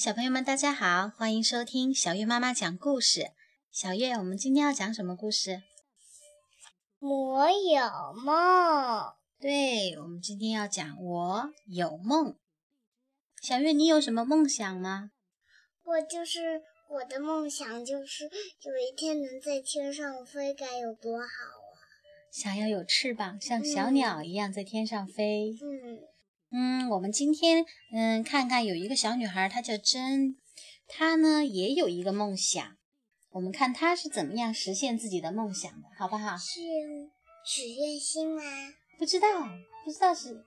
小朋友们，大家好，欢迎收听小月妈妈讲故事。小月，我们今天要讲什么故事？我有梦。对，我们今天要讲我有梦。小月，你有什么梦想吗？我就是我的梦想，就是有一天能在天上飞，该有多好啊！想要有翅膀，像小鸟一样在天上飞。嗯。嗯，我们今天嗯看看有一个小女孩，她叫珍，她呢也有一个梦想，我们看她是怎么样实现自己的梦想的，好不好？是许愿星吗？不知道，不知道是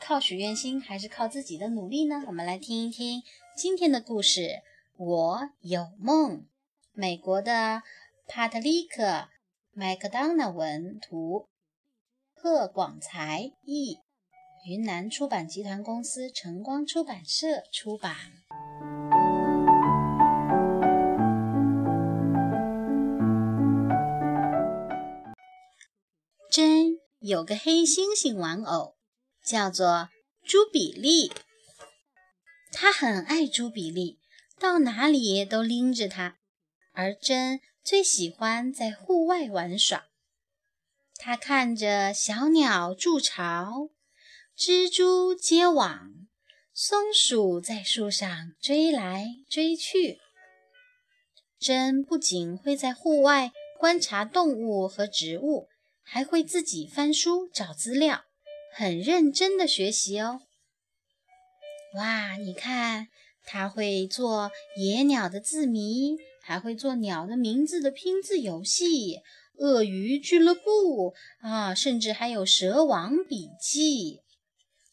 靠许愿星还是靠自己的努力呢？我们来听一听今天的故事。我有梦，美国的帕特里克·麦克当娜文图，贺广才译。云南出版集团公司晨光出版社出版。真有个黑猩猩玩偶，叫做朱比利。他很爱朱比利，到哪里都拎着它。而真最喜欢在户外玩耍。他看着小鸟筑巢。蜘蛛结网，松鼠在树上追来追去。真不仅会在户外观察动物和植物，还会自己翻书找资料，很认真的学习哦。哇，你看，他会做野鸟的字谜，还会做鸟的名字的拼字游戏，鳄鱼俱乐部啊，甚至还有蛇王笔记。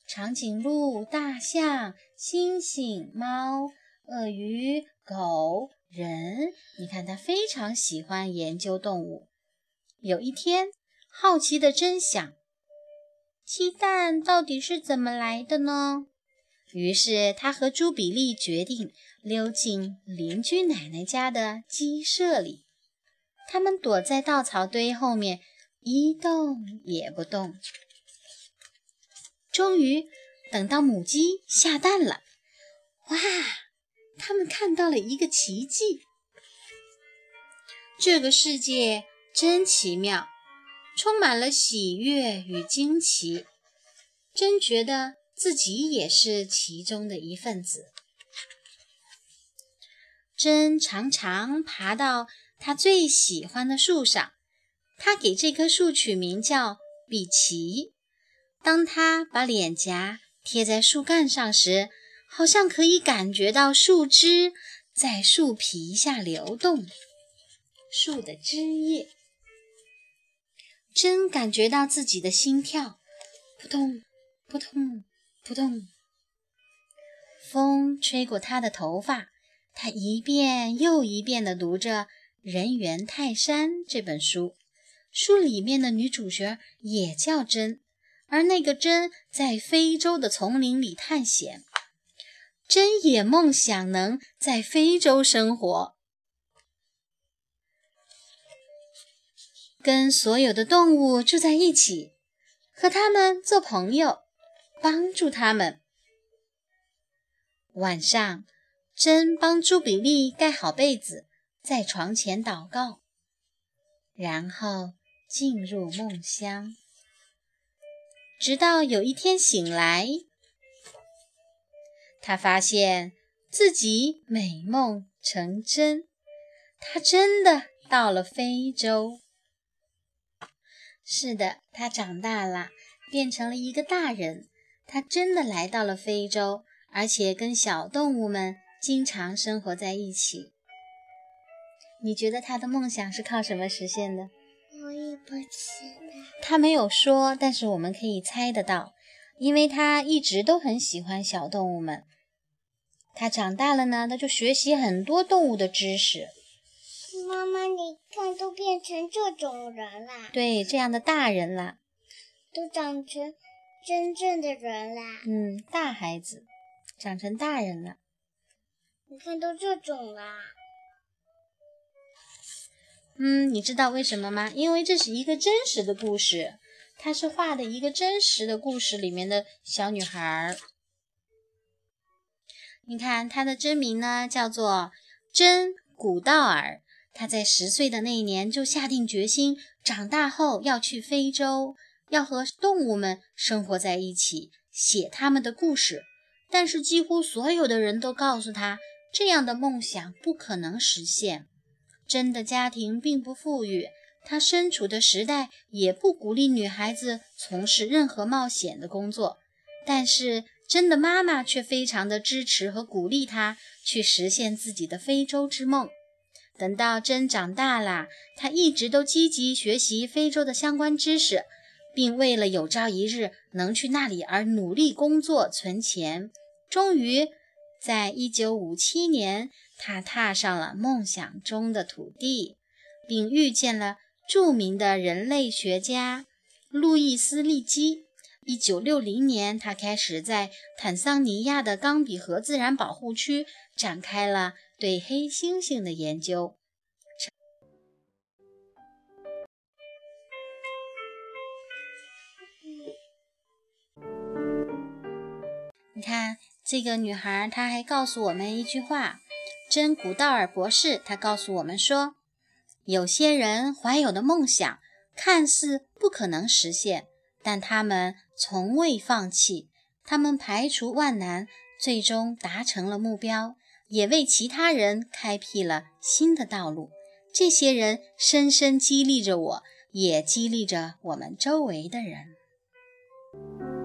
长颈鹿、大象、猩猩、猫、鳄鱼、狗、人，你看，他非常喜欢研究动物。有一天，好奇的真想：鸡蛋到底是怎么来的呢？于是，他和朱比利决定溜进邻居奶奶家的鸡舍里。他们躲在稻草堆后面，一动也不动。终于等到母鸡下蛋了，哇！他们看到了一个奇迹。这个世界真奇妙，充满了喜悦与惊奇。真觉得自己也是其中的一份子。真常常爬到他最喜欢的树上，他给这棵树取名叫比奇。当他把脸颊贴在树干上时，好像可以感觉到树枝在树皮下流动，树的枝叶。真感觉到自己的心跳，扑通扑通扑通。风吹过他的头发，他一遍又一遍地读着《人猿泰山》这本书。书里面的女主角也叫真。而那个真在非洲的丛林里探险，真也梦想能在非洲生活，跟所有的动物住在一起，和他们做朋友，帮助他们。晚上，真帮朱比利盖好被子，在床前祷告，然后进入梦乡。直到有一天醒来，他发现自己美梦成真，他真的到了非洲。是的，他长大了，变成了一个大人。他真的来到了非洲，而且跟小动物们经常生活在一起。你觉得他的梦想是靠什么实现的？不知道。他没有说，但是我们可以猜得到，因为他一直都很喜欢小动物们。他长大了呢，他就学习很多动物的知识。妈妈，你看，都变成这种人啦。对，这样的大人啦，都长成真正的人啦。嗯，大孩子长成大人了。你看，都这种啦。嗯，你知道为什么吗？因为这是一个真实的故事，它是画的一个真实的故事里面的小女孩。你看，她的真名呢叫做真古道尔。她在十岁的那一年就下定决心，长大后要去非洲，要和动物们生活在一起，写他们的故事。但是，几乎所有的人都告诉他，这样的梦想不可能实现。真的家庭并不富裕，他身处的时代也不鼓励女孩子从事任何冒险的工作。但是，真的妈妈却非常的支持和鼓励他去实现自己的非洲之梦。等到真长大了，他一直都积极学习非洲的相关知识，并为了有朝一日能去那里而努力工作存钱。终于，在一九五七年，他踏上了梦想中的土地，并遇见了著名的人类学家路易斯·利基。一九六零年，他开始在坦桑尼亚的冈比河自然保护区展开了对黑猩猩的研究。你看，这个女孩，她还告诉我们一句话：真古道尔博士，他告诉我们说，有些人怀有的梦想看似不可能实现。但他们从未放弃，他们排除万难，最终达成了目标，也为其他人开辟了新的道路。这些人深深激励着我，也激励着我们周围的人。